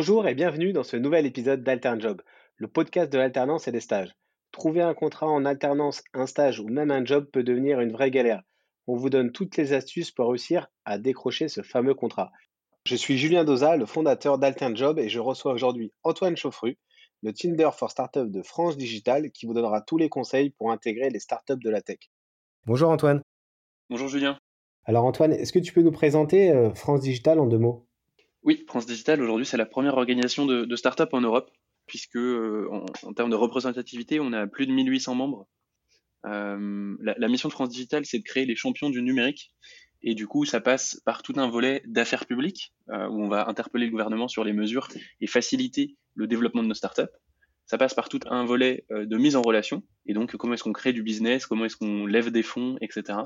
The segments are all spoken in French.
Bonjour et bienvenue dans ce nouvel épisode d'AlternJob, le podcast de l'alternance et des stages. Trouver un contrat en alternance, un stage ou même un job peut devenir une vraie galère. On vous donne toutes les astuces pour réussir à décrocher ce fameux contrat. Je suis Julien Doza, le fondateur d'AlternJob et je reçois aujourd'hui Antoine Chauffru, le Tinder for Startup de France Digital qui vous donnera tous les conseils pour intégrer les startups de la tech. Bonjour Antoine. Bonjour Julien. Alors Antoine, est-ce que tu peux nous présenter euh, France Digital en deux mots? Oui, France Digital aujourd'hui c'est la première organisation de, start-up en Europe, puisque euh, en, termes de représentativité, on a plus de 1800 membres. Euh, la, mission de France Digital, c'est de créer les champions du numérique. Et du coup, ça passe par tout un volet d'affaires publiques, où on va interpeller le gouvernement sur les mesures et faciliter le développement de nos startups. Ça passe par tout un volet de mise en relation, et donc comment est-ce qu'on crée du business, comment est-ce qu'on lève des fonds, etc.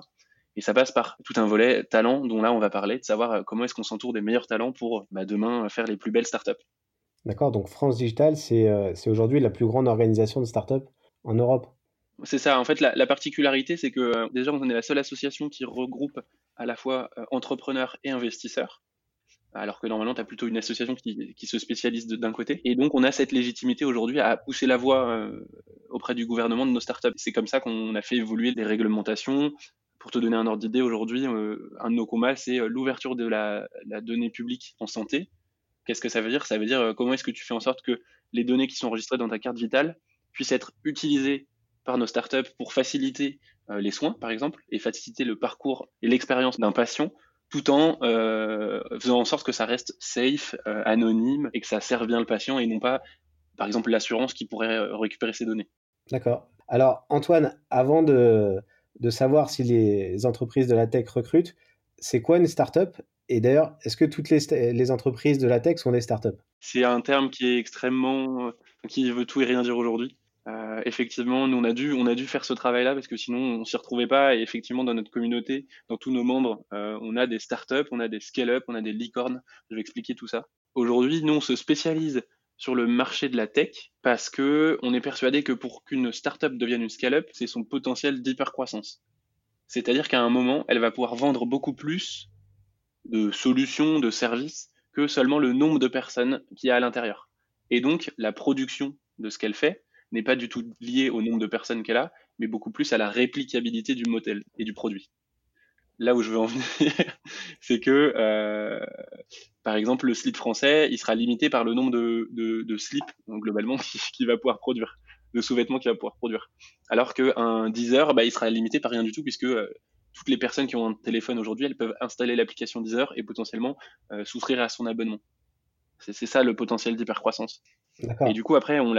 Et ça passe par tout un volet talent dont là on va parler, de savoir euh, comment est-ce qu'on s'entoure des meilleurs talents pour bah, demain faire les plus belles startups. D'accord, donc France Digital, euh, c'est aujourd'hui la plus grande organisation de startups en Europe. C'est ça, en fait la, particularité c'est que euh, déjà on est la seule association qui regroupe à la fois entrepreneurs et investisseurs alors que normalement, tu as plutôt une association qui, qui se spécialise d'un côté. Et donc, on a cette légitimité aujourd'hui à pousser la voix auprès du gouvernement de nos startups. C'est comme ça qu'on a fait évoluer des réglementations, pour te donner un ordre d'idée, aujourd'hui, euh, un de nos combats, c'est euh, l'ouverture de la, donnée publique en santé. Qu'est-ce que ça veut dire? Ça veut dire euh, comment est-ce que tu fais en sorte que les données qui sont enregistrées dans ta carte vitale puissent être utilisées par nos startups pour faciliter les soins, par exemple, et faciliter le parcours et l'expérience d'un patient, tout en faisant en sorte que ça reste safe, anonyme, et que ça serve bien le patient, et non pas, par exemple, l'assurance qui pourrait récupérer ces données? D'accord. Alors, Antoine, avant de, de savoir si les entreprises de la tech recrutent. C'est quoi une startup? Et d'ailleurs, est-ce que toutes les, entreprises de la tech sont des startups C'est un terme qui est extrêmement. qui veut tout et rien dire aujourd'hui. Euh, effectivement, nous on a dû on a dû faire ce travail-là parce que sinon on s'y retrouvait pas. Et effectivement, dans notre communauté, dans tous nos membres, euh, on a des startups, on a des scale-up, on a des licornes. Je vais expliquer tout ça. Aujourd'hui, nous on se spécialise sur le marché de la tech parce que on est persuadé que pour qu'une startup devienne une scale-up, c'est son potentiel d'hypercroissance. C'est-à-dire qu'à un moment, elle va pouvoir vendre beaucoup plus de solutions, de services que seulement le nombre de personnes qu'il y a à l'intérieur. Et donc, la production de ce qu'elle fait n'est pas du tout liée au nombre de personnes qu'elle a, mais beaucoup plus à la réplicabilité du modèle et du produit là où je veux en venir, c'est que, euh, par exemple, le slip français, il sera limité par le nombre de, de, slips, globalement, qu'il va pouvoir produire, de sous-vêtements qu'il va pouvoir produire. Alors qu'un Deezer, bah, il sera limité par rien du tout, puisque euh, toutes les personnes qui ont un téléphone aujourd'hui, elles peuvent installer l'application Deezer et potentiellement euh, souscrire à son abonnement. C'est ça le potentiel d'hypercroissance. Et du coup, après, on,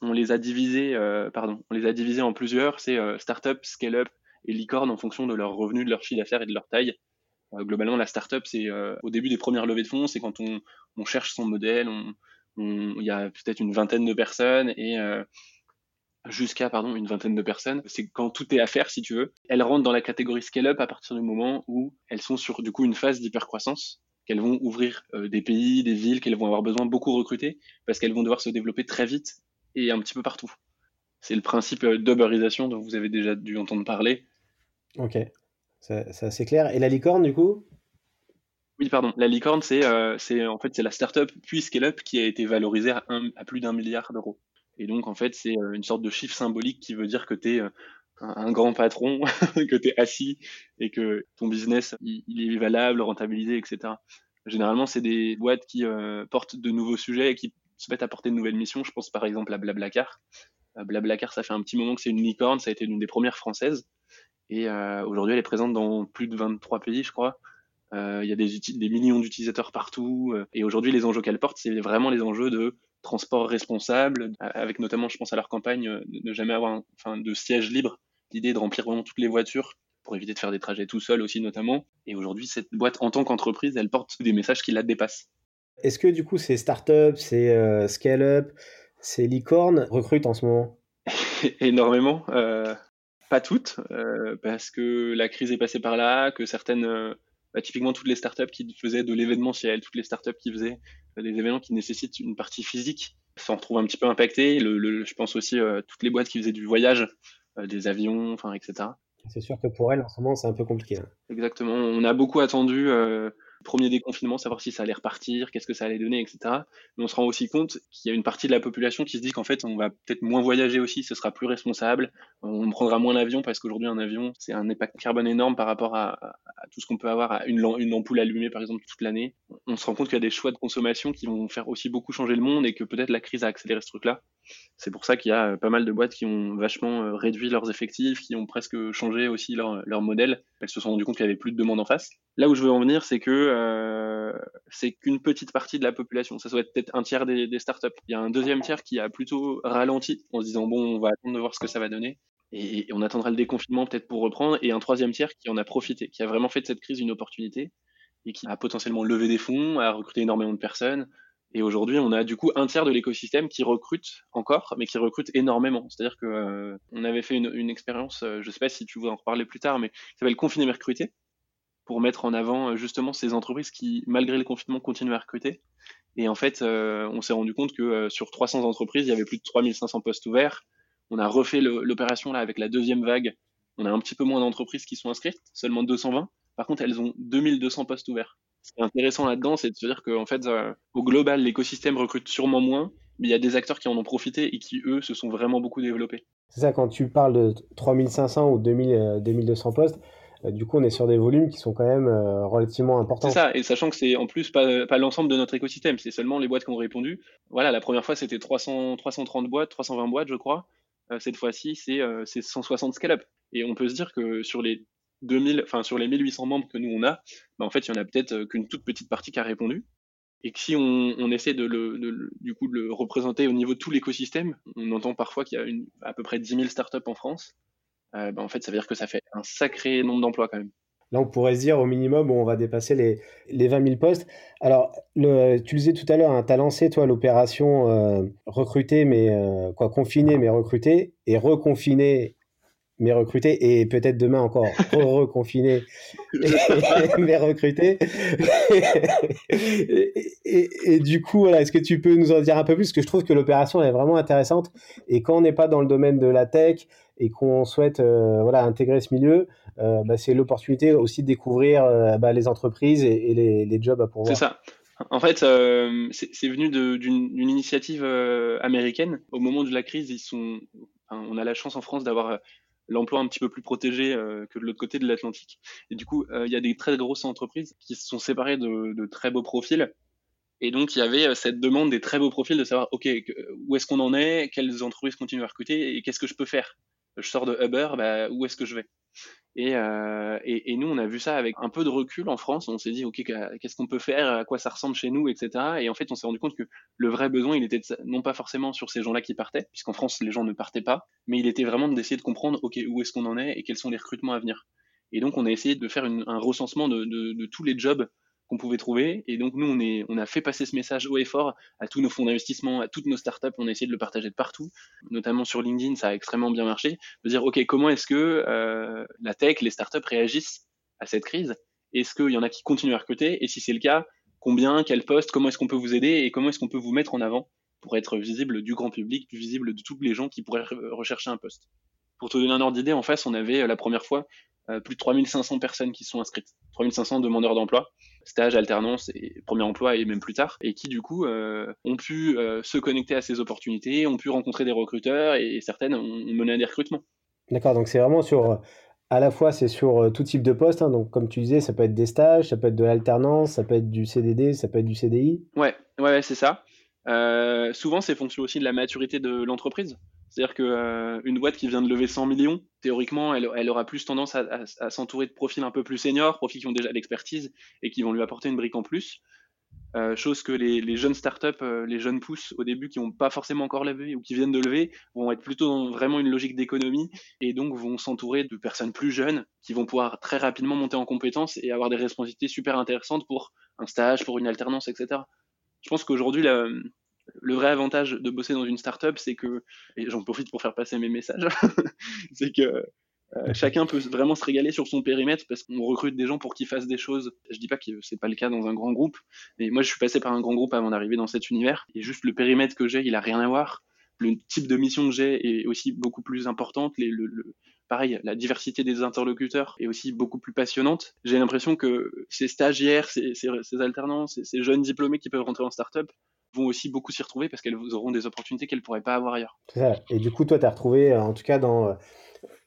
on les a divisés, pardon, on les a divisés en plusieurs. C'est startup, scale-up, et licorne en fonction de leurs revenus, de leur chiffre d'affaires et de leur taille. Euh, globalement, la startup, c'est euh, au début des premières levées de fonds, c'est quand on, cherche son modèle, il y a peut-être une vingtaine de personnes et euh, jusqu'à pardon une vingtaine de personnes. C'est quand tout est à faire, si tu veux. Elles rentrent dans la catégorie scale-up à partir du moment où elles sont sur du coup une phase d'hypercroissance, qu'elles vont ouvrir des pays, des villes, qu'elles vont avoir besoin de beaucoup recruter parce qu'elles vont devoir se développer très vite et un petit peu partout. C'est le principe d'uberisation dont vous avez déjà dû entendre parler. Ok, c'est assez clair. Et la licorne, du coup? Oui, pardon. La licorne, c'est euh, en fait la startup puis scale-up qui a été valorisée à, à plus d'un milliard d'euros. Et donc, en fait, c'est euh, une sorte de chiffre symbolique qui veut dire que tu es euh, un grand patron, que tu es assis et que ton business, il, est valable, rentabilisé, etc. Généralement, c'est des boîtes qui euh, portent de nouveaux sujets et qui se mettent à porter de nouvelles missions. Je pense par exemple à Blablacar. Blablacar, ça fait un petit moment que c'est une licorne, ça a été l'une des premières françaises. Et euh, aujourd'hui, elle est présente dans plus de 23 pays, je crois. Euh, il y a des, des millions d'utilisateurs partout. Euh, et aujourd'hui, les enjeux qu'elle porte, c'est vraiment les enjeux de transport responsable, avec notamment, je pense à leur campagne, de ne jamais avoir enfin, de siège libre. L'idée de remplir vraiment toutes les voitures pour éviter de faire des trajets tout seul aussi notamment. Et aujourd'hui, cette boîte, en tant qu'entreprise, elle porte des messages qui la dépassent. Est-ce que du coup, ces startups, ces scale-up, ces licornes recrutent en ce moment? Énormément. Euh, pas toutes, euh, parce que la crise est passée par là, que certaines, euh, bah, typiquement toutes les startups qui faisaient de l'événementiel, toutes les startups qui faisaient des événements qui nécessitent une partie physique, s'en retrouvent un petit peu impactées. Le, je pense aussi euh, toutes les boîtes qui faisaient du voyage, des avions, enfin, etc. C'est sûr que pour elles, en ce moment, c'est un peu compliqué. Hein. Exactement. On a beaucoup attendu premier déconfinement, savoir si ça allait repartir, qu'est-ce que ça allait donner, etc. Mais on se rend aussi compte qu'il y a une partie de la population qui se dit qu'en fait, on va peut-être moins voyager aussi, ce sera plus responsable, on prendra moins l'avion parce qu'aujourd'hui, un avion, c'est un impact carbone énorme par rapport à, tout ce qu'on peut avoir à une, ampoule allumée, par exemple, toute l'année. On se rend compte qu'il y a des choix de consommation qui vont faire aussi beaucoup changer le monde et que peut-être la crise a accéléré ce truc-là. C'est pour ça qu'il y a pas mal de boîtes qui ont vachement euh, réduit leurs effectifs, qui ont presque changé aussi leur, leur modèle. Elles se sont rendues compte qu'il y avait plus de demande en face. Là où je veux en venir, c'est que euh, c'est qu'une petite partie de la population. Ça doit être peut-être un tiers des, startups. Il y a un deuxième tiers qui a plutôt ralenti en se disant bon, on va attendre de voir ce que ça va donner. Et, on attendra le déconfinement peut-être pour reprendre. Et un troisième tiers qui en a profité, qui a vraiment fait de cette crise une opportunité et qui a potentiellement levé des fonds, a recruté énormément de personnes, et aujourd'hui, on a du coup un tiers de l'écosystème qui recrute encore, mais qui recrute énormément. C'est-à-dire que euh, on avait fait une, une expérience, euh, je ne sais pas si tu veux en reparler plus tard, mais qui s'appelle Confiner mais recruter, pour mettre en avant euh, justement ces entreprises qui, malgré le confinement, continuent à recruter. Et en fait, on s'est rendu compte que sur 300 entreprises, il y avait plus de 3500 postes ouverts. On a refait l'opération là avec la deuxième vague. On a un petit peu moins d'entreprises qui sont inscrites, seulement 220. Par contre, elles ont 2200 postes ouverts. Ce qui est intéressant là-dedans, c'est de se dire qu'en fait, euh, au global, l'écosystème recrute sûrement moins, mais il y a des acteurs qui en ont profité et qui, eux, se sont vraiment beaucoup développés. C'est ça, quand tu parles de 3500 ou 2000, 2200 euh, postes, euh, du coup, on est sur des volumes qui sont quand même relativement importants. C'est ça, et sachant que c'est en plus pas, l'ensemble de notre écosystème, c'est seulement les boîtes qui ont répondu. Voilà, la première fois, c'était 300, 330 boîtes, 320 boîtes, je crois. cette fois-ci, c'est 160 scale-up. Et on peut se dire que sur les 2000, enfin sur les 1800 membres que nous on a, bah, en fait il y en a peut-être euh, qu'une toute petite partie qui a répondu. Et que si on, essaie de le, du représenter au niveau de tout l'écosystème, on entend parfois qu'il y a à peu près 10 000 startups en France. Euh, bah, en fait, ça veut dire que ça fait un sacré nombre d'emplois quand même. Là, on pourrait se dire au minimum, on va dépasser les, les 20 000 postes. Alors, tu le disais tout à l'heure, hein, tu as lancé, toi, l'opération euh, recruter, mais quoi, confiner, mais recruter, et reconfiner mais recruter et peut-être demain encore reconfiner. Mais recruter. Et, du coup voilà, est-ce que tu peux nous en dire un peu plus? Parce que je trouve que l'opération est vraiment intéressante. Et quand on n'est pas dans le domaine de la tech et qu'on souhaite euh, voilà intégrer ce milieu euh, bah, c'est l'opportunité aussi de découvrir euh, bah, les entreprises et, les, les, jobs à pourvoir. C'est ça. En fait, c'est venu d'une initiative américaine. Au moment de la crise, ils sont, on a la chance en France d'avoir l'emploi un petit peu plus protégé euh, que de l'autre côté de l'Atlantique. Et du coup, euh, il y a des très grosses entreprises qui se sont séparées de, très beaux profils. Et donc, il y avait euh, cette demande des très beaux profils de savoir, OK, où est-ce qu'on en est, quelles entreprises continuent à recruter? Et qu'est-ce que je peux faire? Je sors de Uber, bah, où est-ce que je vais? Euh, et, nous, on a vu ça avec un peu de recul en France. On s'est dit, OK, qu'est-ce qu'on peut faire, à quoi ça ressemble chez nous, etc. Et en fait, on s'est rendu compte que le vrai besoin, il était non pas forcément sur ces gens-là qui partaient, puisqu'en France, les gens ne partaient pas, mais il était vraiment d'essayer de comprendre, OK, où est-ce qu'on en est et quels sont les recrutements à venir. Et donc, on a essayé de faire un recensement de tous les jobs qu'on pouvait trouver. Et donc, nous, on, est, on a fait passer ce message haut et fort à tous nos fonds d'investissement, à toutes nos startups. On a essayé de le partager de partout, notamment sur LinkedIn. Ça a extrêmement bien marché. De dire, OK, comment est-ce que euh, la tech, les startups réagissent à cette crise? Est-ce qu'il y en a qui continuent à recruter? Et si c'est le cas, combien, quel poste, comment est-ce qu'on peut vous aider et comment est-ce qu'on peut vous mettre en avant pour être visible du grand public, visible de tous les gens qui pourraient rechercher un poste? Pour te donner un ordre d'idée, en face, on avait la première fois euh, plus de 3500 personnes qui sont inscrites, 3500 demandeurs d'emploi, stage, alternance et premier emploi et même plus tard, et qui du coup euh, ont pu euh, se connecter à ces opportunités, ont pu rencontrer des recruteurs et, certaines ont, mené à des recrutements. D'accord, donc c'est vraiment sur à la fois c'est sur tout type de poste, hein, donc comme tu disais, ça peut être des stages, ça peut être de l'alternance, ça peut être du CDD, ça peut être du CDI. Ouais, ouais, c'est ça. souvent, c'est fonction aussi de la maturité de l'entreprise. C'est-à-dire qu'une euh, boîte qui vient de lever 100 millions, théoriquement, elle, aura plus tendance à, s'entourer de profils un peu plus seniors, profils qui ont déjà l'expertise et qui vont lui apporter une brique en plus. Euh, chose que les, les jeunes startups, euh, les jeunes pousses au début qui n'ont pas forcément encore levé ou qui viennent de lever, vont être plutôt dans vraiment une logique d'économie et donc vont s'entourer de personnes plus jeunes qui vont pouvoir très rapidement monter en compétences et avoir des responsabilités super intéressantes pour un stage, pour une alternance, etc. Je pense qu'aujourd'hui, la, le vrai avantage de bosser dans une startup, c'est que, et j'en profite pour faire passer mes messages, c'est que euh, chacun peut vraiment se régaler sur son périmètre parce qu'on recrute des gens pour qu'ils fassent des choses. Je dis pas que c'est pas le cas dans un grand groupe, mais moi je suis passé par un grand groupe avant d'arriver dans cet univers et juste le périmètre que j'ai, il a rien à voir. le type de mission que j'ai est aussi beaucoup plus importante. Les, le, pareil, la diversité des interlocuteurs est aussi beaucoup plus passionnante. J'ai l'impression que ces stagiaires, ces, ces, ces alternants, ces, ces, jeunes diplômés qui peuvent rentrer en start-up vont aussi beaucoup s'y retrouver parce qu'elles auront des opportunités qu'elles ne pourraient pas avoir ailleurs. Ça. Et du coup, toi, tu as retrouvé, en tout cas dans,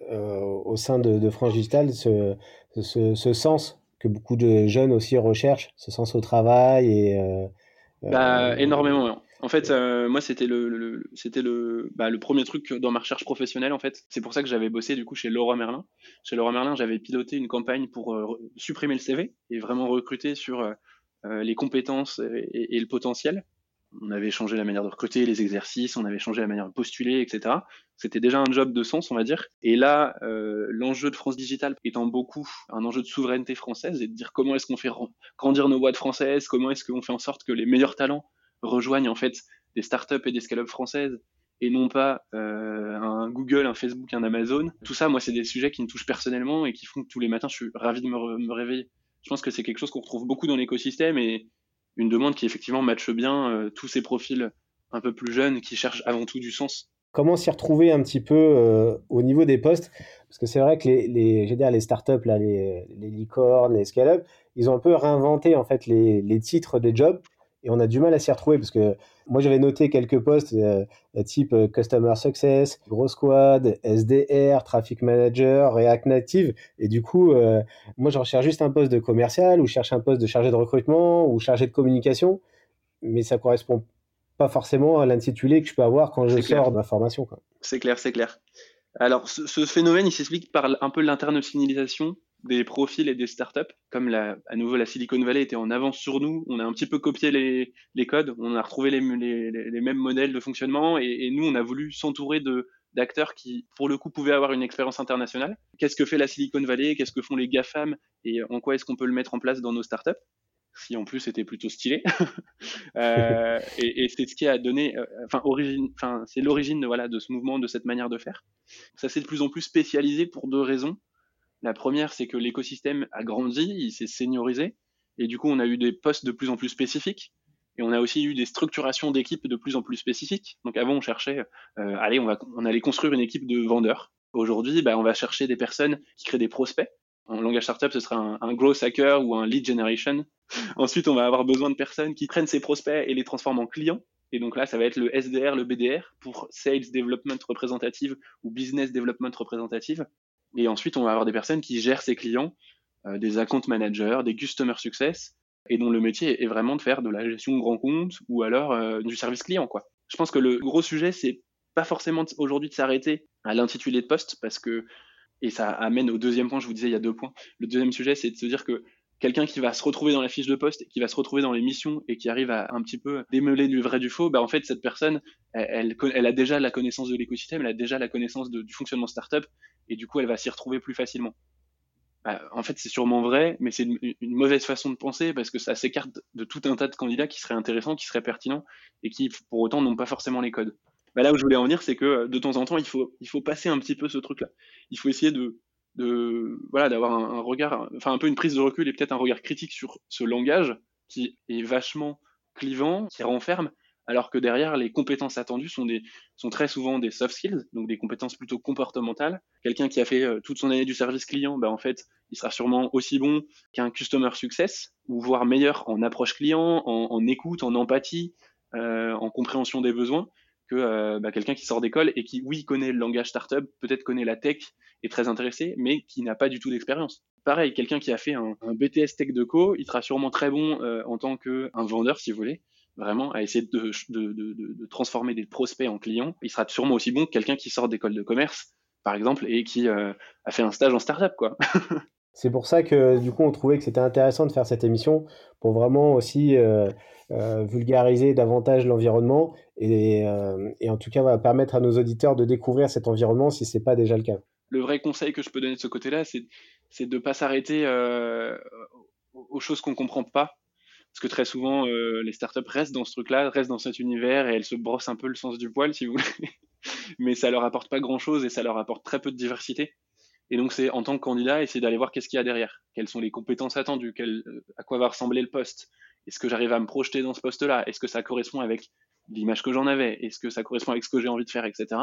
euh, au sein de, de France Digital, ce, ce, ce, sens que beaucoup de jeunes aussi recherchent, ce sens au travail et... Euh, bah, euh, énormément. En fait, euh, moi, c'était le, le, c'était le, bah, le premier truc dans ma recherche professionnelle. En fait, c'est pour ça que j'avais bossé du coup chez Laura Merlin. Chez Laura Merlin, j'avais piloté une campagne pour euh, supprimer le CV et vraiment recruter sur euh, les compétences et, et, le potentiel. On avait changé la manière de recruter, les exercices, on avait changé la manière de postuler, etc. C'était déjà un job de sens, on va dire. Et là, l'enjeu de France Digital étant beaucoup un enjeu de souveraineté française et de dire comment est-ce qu'on fait grandir nos boîtes françaises, comment est-ce qu'on fait en sorte que les meilleurs talents rejoignent en fait des startups et des scale-up françaises et non pas euh, un Google, un Facebook, un Amazon. Tout ça, moi, c'est des sujets qui me touchent personnellement et qui font que tous les matins, je suis ravi de me, réveiller. Je pense que c'est quelque chose qu'on retrouve beaucoup dans l'écosystème et une demande qui effectivement matche bien euh, tous ces profils un peu plus jeunes qui cherchent avant tout du sens. Comment s'y retrouver un petit peu euh, au niveau des postes? Parce que c'est vrai que les, les, startups, là, les, licornes, les scale-up, ils ont un peu réinventé en fait les titres des jobs et on a du mal à s'y retrouver parce que moi j'avais noté quelques postes euh, type euh, Customer Success, Gros Squad, SDR, Traffic Manager, React Native et du coup euh, moi je recherche juste un poste de commercial ou je cherche un poste de chargé de recrutement ou chargé de communication mais ça correspond pas forcément à l'intitulé que je peux avoir quand je sors de ma formation. C'est clair, c'est clair. Alors ce, ce phénomène il s'explique par un peu l'internationalisation des profils et des startups. Comme la, à nouveau la Silicon Valley était en avance sur nous, on a un petit peu copié les, codes, on a retrouvé les, mêmes modèles de fonctionnement et, nous, on a voulu s'entourer d'acteurs qui, pour le coup, pouvaient avoir une expérience internationale. Qu'est-ce que fait la Silicon Valley? Qu'est-ce que font les GAFAM? Et en quoi est-ce qu'on peut le mettre en place dans nos startups? Si en plus c'était plutôt stylé. euh, et, et c'est ce qui a donné, euh, enfin, origine, enfin, c'est l'origine voilà de ce mouvement, de cette manière de faire. Ça s'est de plus en plus spécialisé pour deux raisons. La première, c'est que l'écosystème a grandi, il s'est seniorisé, et du coup, on a eu des postes de plus en plus spécifiques, et on a aussi eu des structurations d'équipes de plus en plus spécifiques. Donc avant, on cherchait, euh, allez, on, va, on allait construire une équipe de vendeurs. Aujourd'hui, bah, on va chercher des personnes qui créent des prospects. En langage startup, ce sera un, un growth hacker ou un lead generation. Ensuite, on va avoir besoin de personnes qui prennent ces prospects et les transforment en clients. Et donc là, ça va être le SDR, le BDR pour Sales Development Representative ou Business Development Representative. Et ensuite, on va avoir des personnes qui gèrent ces clients, euh, des account managers, des customer success, et dont le métier est vraiment de faire de la gestion grand compte ou alors euh, du service client. Quoi. Je pense que le gros sujet, c'est pas forcément aujourd'hui de s'arrêter à l'intitulé de poste, parce que, et ça amène au deuxième point, je vous disais, il y a deux points. Le deuxième sujet, c'est de se dire que quelqu'un qui va se retrouver dans la fiche de poste, qui va se retrouver dans les missions et qui arrive à un petit peu démêler du vrai du faux, bah en fait cette personne, elle, a déjà la connaissance de l'écosystème, elle a déjà la connaissance du fonctionnement startup et du coup elle va s'y retrouver plus facilement. Bah, en fait c'est sûrement vrai, mais c'est une, mauvaise façon de penser parce que ça s'écarte de tout un tas de candidats qui seraient intéressants, qui seraient pertinents et qui pour autant n'ont pas forcément les codes. Bah, là où je voulais en venir, c'est que de temps en temps il faut passer un petit peu ce truc là. Il faut essayer de de voilà d'avoir un, regard, enfin un peu une prise de recul et peut-être un regard critique sur ce langage qui est vachement clivant, qui renferme, alors que derrière les compétences attendues sont des sont très souvent des soft skills, donc des compétences plutôt comportementales. Quelqu'un qui a fait euh, toute son année du service client, ben en fait, il sera sûrement aussi bon qu'un customer success, ou voire meilleur en approche client, en, en écoute, en empathie, euh, en compréhension des besoins que euh, bah, quelqu'un qui sort d'école et qui, oui, connaît le langage startup, peut-être connaît la tech, est très intéressé, mais qui n'a pas du tout d'expérience. Pareil, quelqu'un qui a fait un, BTS Tech de Co, il sera sûrement très bon euh, en tant qu'un vendeur, si vous voulez, vraiment à essayer de, transformer des prospects en clients. Il sera sûrement aussi bon que quelqu'un qui sort d'école de commerce, par exemple, et qui euh, a fait un stage en startup, quoi. C'est pour ça que du coup on trouvait que c'était intéressant de faire cette émission pour vraiment aussi euh, euh, vulgariser davantage l'environnement et, euh, et, en tout cas permettre à nos auditeurs de découvrir cet environnement si c'est pas déjà le cas. Le vrai conseil que je peux donner de ce côté-là, c'est de pas s'arrêter aux choses qu'on comprend pas, parce que très souvent les startups restent dans ce truc-là, restent dans cet univers et elles se brossent un peu le sens du poil si vous voulez, mais ça leur apporte pas grand-chose et ça leur apporte très peu de diversité. Et donc, c'est en tant que candidat, essayer d'aller voir qu'est-ce qu'il y a derrière. Quelles sont les compétences attendues? Quel, À quoi va ressembler le poste? Est-ce que j'arrive à me projeter dans ce poste-là? Est-ce que ça correspond avec l'image que j'en avais, est-ce que ça correspond avec ce que j'ai envie de faire, etc.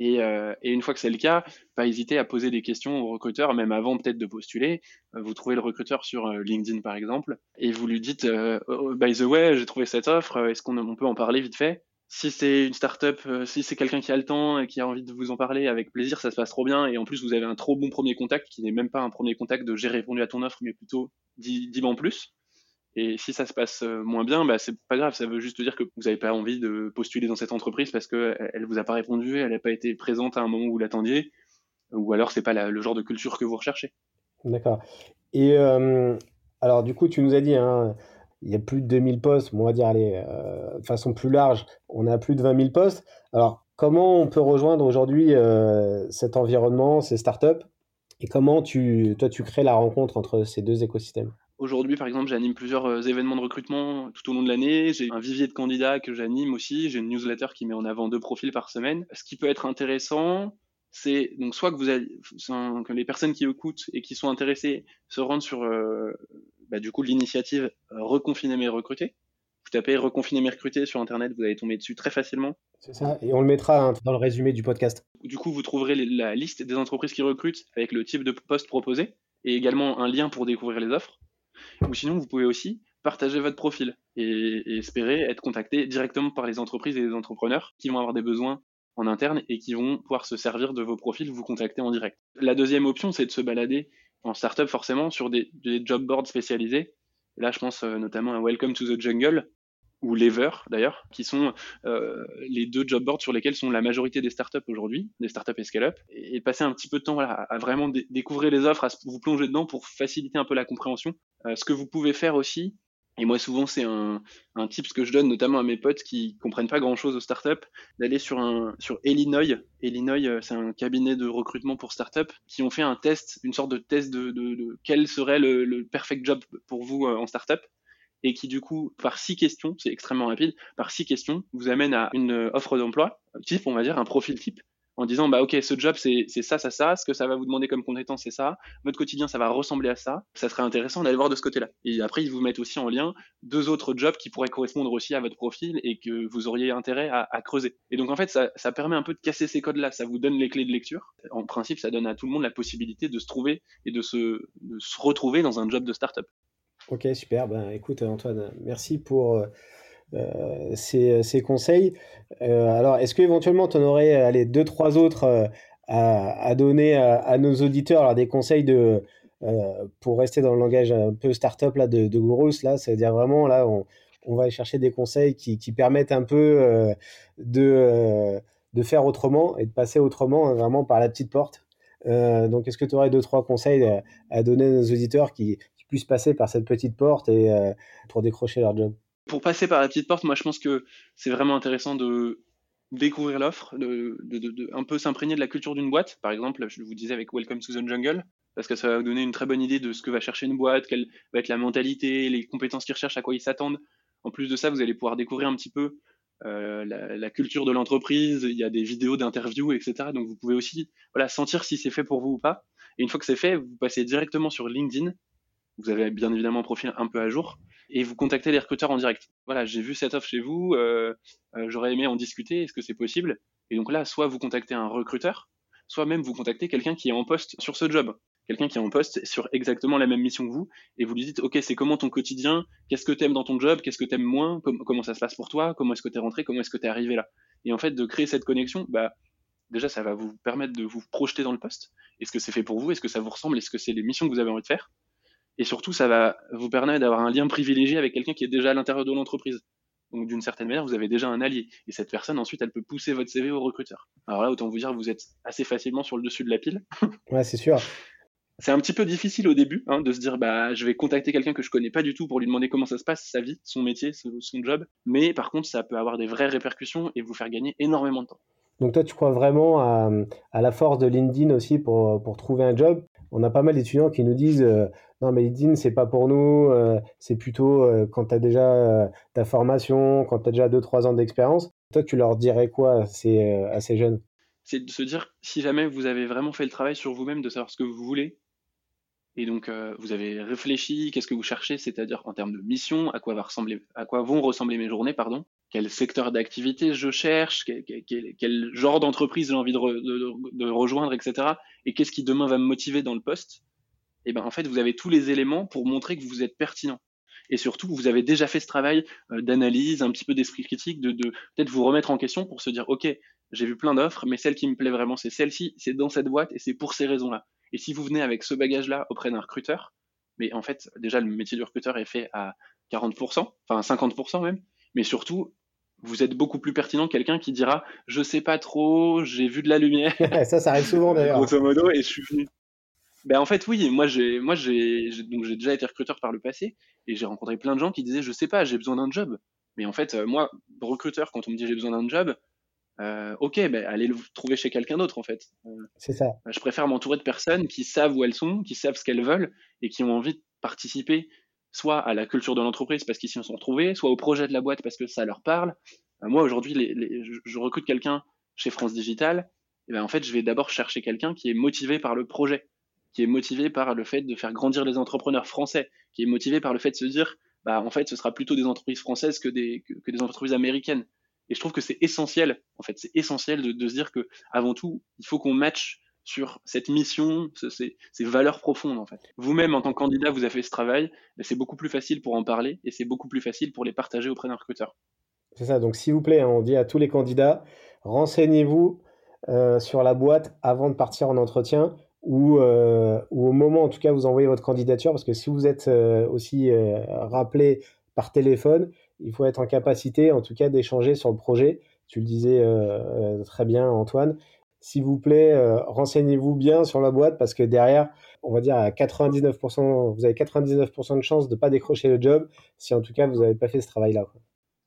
Et, euh, et, une fois que c'est le cas, pas hésiter à poser des questions au recruteur, même avant peut-être de postuler. Euh, vous trouvez le recruteur sur euh, LinkedIn par exemple, et vous lui dites oh, By the way, j'ai trouvé cette offre, est-ce qu'on peut en parler vite fait? Si c'est une startup, si c'est quelqu'un qui a le temps et qui a envie de vous en parler avec plaisir, ça se passe trop bien. Et en plus, vous avez un trop bon premier contact qui n'est même pas un premier contact de j'ai répondu à ton offre, mais plutôt 10, 10 en plus. Et si ça se passe euh, moins bien, bah, c'est pas grave. Ça veut juste dire que vous n'avez pas envie de postuler dans cette entreprise parce qu'elle vous a pas répondu, elle n'a pas été présente à un moment où vous l'attendiez, ou alors c'est pas le genre de culture que vous recherchez. D'accord. Et euh, alors, du coup, tu nous as dit, hein, il y a plus de 2000 postes, on va dire, allez, euh, de façon plus large, on a plus de 20 000 postes. Alors, comment on peut rejoindre aujourd'hui cet environnement, ces startups? Et comment tu, toi, tu crées la rencontre entre ces deux écosystèmes? Aujourd'hui, par exemple, j'anime plusieurs euh, événements de recrutement tout au long de l'année. J'ai un vivier de candidats que j'anime aussi. J'ai une newsletter qui met en avant deux profils par semaine. Ce qui peut être intéressant, c'est donc soit que vous les personnes qui écoutent et qui sont intéressées se rendent sur euh, bah, du coup l'initiative euh, Reconfiner mes recrutés. Vous tapez Reconfiner mes recrutés sur internet, vous allez tomber dessus très facilement. C'est ça, et on le mettra hein, dans le résumé du podcast. Du coup, vous trouverez la liste des entreprises qui recrutent avec le type de poste proposé et également un lien pour découvrir les offres. Ou sinon, vous pouvez aussi partager votre profil et, espérer être contacté directement par les entreprises et les entrepreneurs qui vont avoir des besoins en interne et qui vont pouvoir se servir de vos profils, vous contacter en direct. La deuxième option, c'est de se balader en startup forcément sur des, des job boards spécialisés. là, je pense euh, notamment à Welcome to the Jungle, ou Lever d'ailleurs, qui sont euh, les deux job boards sur lesquels sont la majorité des startups aujourd'hui, des startups et scale-up, et, passer un petit peu de temps à, vraiment découvrir les offres, à vous plonger dedans pour faciliter un peu la compréhension. Euh, ce que vous pouvez faire aussi, et moi souvent c'est un, un tip que je donne notamment à mes potes qui comprennent pas grand-chose aux startups, d'aller sur un sur Illinois. Illinois, euh, c'est un cabinet de recrutement pour startups qui ont fait un test, une sorte de test de, de, quel serait le, le perfect job pour vous en startup et qui du coup, par six questions, c'est extrêmement rapide, par six questions, vous amène à une offre d'emploi type, on va dire, un profil type, en disant, bah ok, ce job, c'est ça, ça, ça, ce que ça va vous demander comme compétence, c'est ça, votre quotidien, ça va ressembler à ça, ça serait intéressant d'aller voir de ce côté-là. Et après, ils vous mettent aussi en lien deux autres jobs qui pourraient correspondre aussi à votre profil et que vous auriez intérêt à, creuser. Et donc, en fait, ça, ça permet un peu de casser ces codes-là, ça vous donne les clés de lecture. En principe, ça donne à tout le monde la possibilité de se trouver et de se, retrouver dans un job de start-up. Ok, super. Ben, écoute, Antoine, merci pour euh, euh, ces, conseils. Euh, alors, est-ce qu'éventuellement, tu en aurais allez, deux, trois autres à, donner à, nos auditeurs? Alors, des conseils de, pour rester dans le langage un peu startup là, de, de là, C'est-à-dire vraiment, là, on, on, va aller chercher des conseils qui, qui permettent un peu de, de faire autrement et de passer autrement, hein, vraiment par la petite porte. donc, est-ce que tu aurais deux, trois conseils à donner à nos auditeurs qui, puissent passer par cette petite porte et pour décrocher leur job? Pour passer par la petite porte, moi je pense que c'est vraiment intéressant de découvrir l'offre, de, un peu s'imprégner de la culture d'une boîte. Par exemple, je vous disais avec Welcome to the Jungle, parce que ça va vous donner une très bonne idée de ce que va chercher une boîte, quelle va être la mentalité, les compétences qu'ils recherchent, à quoi ils s'attendent. En plus de ça, vous allez pouvoir découvrir un petit peu euh, la, la, culture de l'entreprise. Il y a des vidéos d'interviews, etc. Donc vous pouvez aussi voilà, sentir si c'est fait pour vous ou pas. Et une fois que c'est fait, vous passez directement sur LinkedIn vous avez bien évidemment un profil un peu à jour. Et vous contactez les recruteurs en direct. Voilà, j'ai vu cette offre chez vous, euh, euh, j'aurais aimé en discuter, est-ce que c'est possible? Et donc là, soit vous contactez un recruteur, soit même vous contactez quelqu'un qui est en poste sur ce job, quelqu'un qui est en poste sur exactement la même mission que vous, et vous lui dites, ok, c'est comment ton quotidien, qu'est-ce que t'aimes dans ton job, qu'est-ce que t'aimes moins, comment ça se passe pour toi, comment est-ce que t'es rentré, comment est-ce que t'es arrivé là? Et en fait, de créer cette connexion, bah déjà, ça va vous permettre de vous projeter dans le poste. Est-ce que c'est fait pour vous? Est-ce que ça vous ressemble? Est-ce que c'est les missions que vous avez envie de faire? Et surtout, ça va vous permettre d'avoir un lien privilégié avec quelqu'un qui est déjà à l'intérieur de l'entreprise. Donc d'une certaine manière, vous avez déjà un allié. Et cette personne, ensuite, elle peut pousser votre CV au recruteur. Alors là, autant vous dire, vous êtes assez facilement sur le dessus de la pile. ouais, c'est sûr. C'est un petit peu difficile au début hein, de se dire, bah, je vais contacter quelqu'un que je connais pas du tout pour lui demander comment ça se passe, sa vie, son métier, son job. Mais par contre, ça peut avoir des vraies répercussions et vous faire gagner énormément de temps. Donc toi, tu crois vraiment à, à la force de LinkedIn aussi pour, pour trouver un job? On a pas mal d'étudiants qui nous disent euh, non mais LinkedIn c'est pas pour nous, euh, c'est plutôt euh, quand tu as déjà ta formation, quand tu as déjà 2-3 ans d'expérience. Toi tu leur dirais quoi à ces, jeunes? C'est de se dire si jamais vous avez vraiment fait le travail sur vous-même de savoir ce que vous voulez, Et donc, euh, vous avez réfléchi, qu'est-ce que vous cherchez, c'est-à-dire en termes de mission, à quoi vont ressembler mes journées, pardon, quel secteur d'activité je cherche, quel, genre d'entreprise j'ai envie de, rejoindre, etc. Et qu'est-ce qui demain va me motiver dans le poste. Et ben en fait, vous avez tous les éléments pour montrer que vous êtes pertinent. Et surtout, vous avez déjà fait ce travail euh, d'analyse, un petit peu d'esprit critique, de, de peut-être vous remettre en question pour se dire, ok, j'ai vu plein d'offres, mais celle qui me plaît vraiment, c'est celle-ci, c'est dans cette boîte et c'est pour ces raisons-là. Et si vous venez avec ce bagage-là auprès d'un recruteur, mais en fait, déjà, le métier du recruteur est fait à 40%, enfin 50% même, mais surtout, vous êtes beaucoup plus pertinent que quelqu'un qui dira Je sais pas trop, j'ai vu de la lumière. ça, ça arrive souvent d'ailleurs. Grosso modo, et je suis venu. Ben, en fait, oui, moi, j'ai, moi, j'ai, donc, j'ai déjà été recruteur par le passé et j'ai rencontré plein de gens qui disaient Je sais pas, j'ai besoin d'un job. Mais en fait, euh, moi, recruteur, quand on me dit j'ai besoin d'un job, euh, ok, ben, allez le trouver chez quelqu'un d'autre en fait. Euh, c'est ça. Je préfère m'entourer de personnes qui savent où elles sont, qui savent ce qu'elles veulent et qui ont envie de participer soit à la culture de l'entreprise parce qu'ils s'y sont retrouvés, soit au projet de la boîte parce que ça leur parle. Euh, moi aujourd'hui, les, je, recrute quelqu'un chez France Digital, et ben en fait, je vais d'abord chercher quelqu'un qui est motivé par le projet, qui est motivé par le fait de faire grandir les entrepreneurs français, qui est motivé par le fait de se dire, bah en fait, ce sera plutôt des entreprises françaises que des, que des entreprises américaines. Et je trouve que c'est essentiel, en fait, c'est essentiel de, se dire que, avant tout, il faut qu'on matche sur cette mission, ces, valeurs profondes, en fait. Vous-même, en tant que candidat, vous avez fait ce travail, c'est beaucoup plus facile pour en parler et c'est beaucoup plus facile pour les partager auprès d'un recruteur. C'est ça, donc s'il vous plaît, hein, on dit à tous les candidats, renseignez-vous euh, sur la boîte avant de partir en entretien ou, euh, ou, au moment, en tout cas, vous envoyez votre candidature, parce que si vous êtes euh, aussi rappelé par téléphone, il faut être en capacité, en tout cas, d'échanger sur le projet. Tu le disais euh, euh, très bien, Antoine. S'il vous plaît, euh, renseignez-vous bien sur la boîte parce que derrière, on va dire à 99%, vous avez 99% de chances de ne pas décrocher le job si en tout cas vous n'avez pas fait ce travail-là.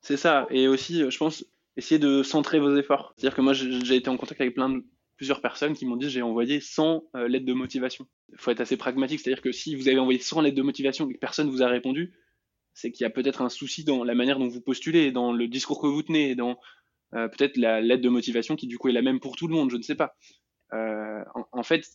C'est ça. Et aussi, je pense, essayer de centrer vos efforts. C'est-à-dire que moi, j'ai été en contact avec plein de, plusieurs personnes qui m'ont dit j'ai envoyé 100 lettres de motivation. Il faut être assez pragmatique, c'est-à-dire que si vous avez envoyé 100 lettres de motivation et que personne ne vous a répondu, c'est qu'il y a peut-être un souci dans la manière dont vous postulez, dans le discours que vous tenez, dans euh, peut-être la lettre de motivation qui du coup est la même pour tout le monde, je ne sais pas. Euh, en, fait,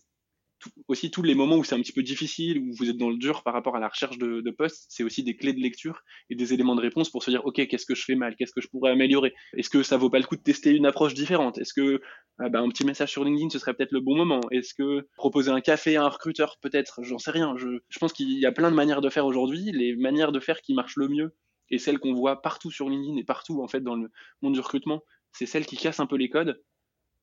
aussi tous les moments où c'est un petit peu difficile, où vous êtes dans le dur par rapport à la recherche de, de poste, c'est aussi des clés de lecture et des éléments de réponse pour se dire, OK, qu'est-ce que je fais mal? Qu'est-ce que je pourrais améliorer? Est-ce que ça vaut pas le coup de tester une approche différente? Est-ce que euh, bah, un petit message sur LinkedIn, ce serait peut-être le bon moment? Est-ce que proposer un café à un recruteur, peut-être? J'en sais rien. Je, je pense qu'il y a plein de manières de faire aujourd'hui. Les manières de faire qui marchent le mieux et celles qu'on voit partout sur LinkedIn et partout en fait dans le monde du recrutement, c'est celles qui cassent un peu les codes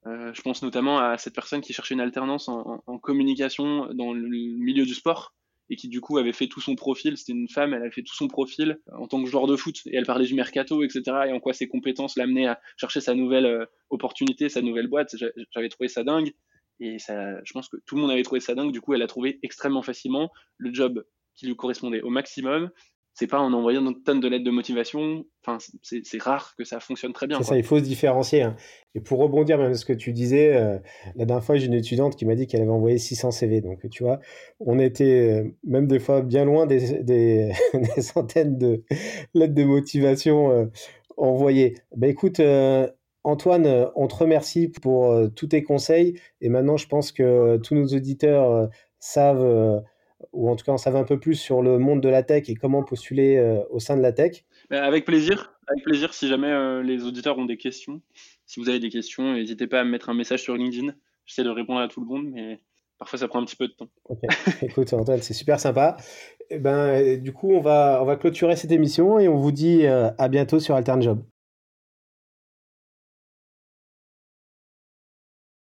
euh, je pense notamment à cette personne qui cherchait une alternance en, communication dans le milieu du sport et qui du coup avait fait tout son profil. C'était une femme, elle avait fait tout son profil en tant que joueur de foot et elle parlait du mercato, etc. Et en quoi ses compétences l'amenaient à chercher sa nouvelle euh, opportunité, sa nouvelle boîte. J'avais trouvé ça dingue et ça, je pense que tout le monde avait trouvé ça dingue. Du coup, elle a trouvé extrêmement facilement le job qui lui correspondait au maximum c'est pas en envoyant une tonne de lettres de motivation. Enfin, c'est rare que ça fonctionne très bien. C'est ça, il faut se différencier. Hein. Et pour rebondir même ce que tu disais, euh, la dernière fois, j'ai une étudiante qui m'a dit qu'elle avait envoyé 600 CV. Donc, tu vois, on était euh, même des fois bien loin des, des, centaines de lettres de motivation euh, envoyées. Bah, écoute, Antoine, on te remercie pour tous tes conseils. Et maintenant, je pense que tous nos auditeurs savent ou en tout cas on savait un peu plus sur le monde de la tech et comment postuler euh, au sein de la tech. Avec plaisir, avec plaisir. Si jamais euh, les auditeurs ont des questions, si vous avez des questions, n'hésitez pas à me mettre un message sur LinkedIn. J'essaie de répondre à tout le monde, mais parfois ça prend un petit peu de temps. Écoute Antoine, c'est super sympa. Et eh ben, du coup, on va, on va clôturer cette émission et on vous dit euh, à bientôt sur Altern Job.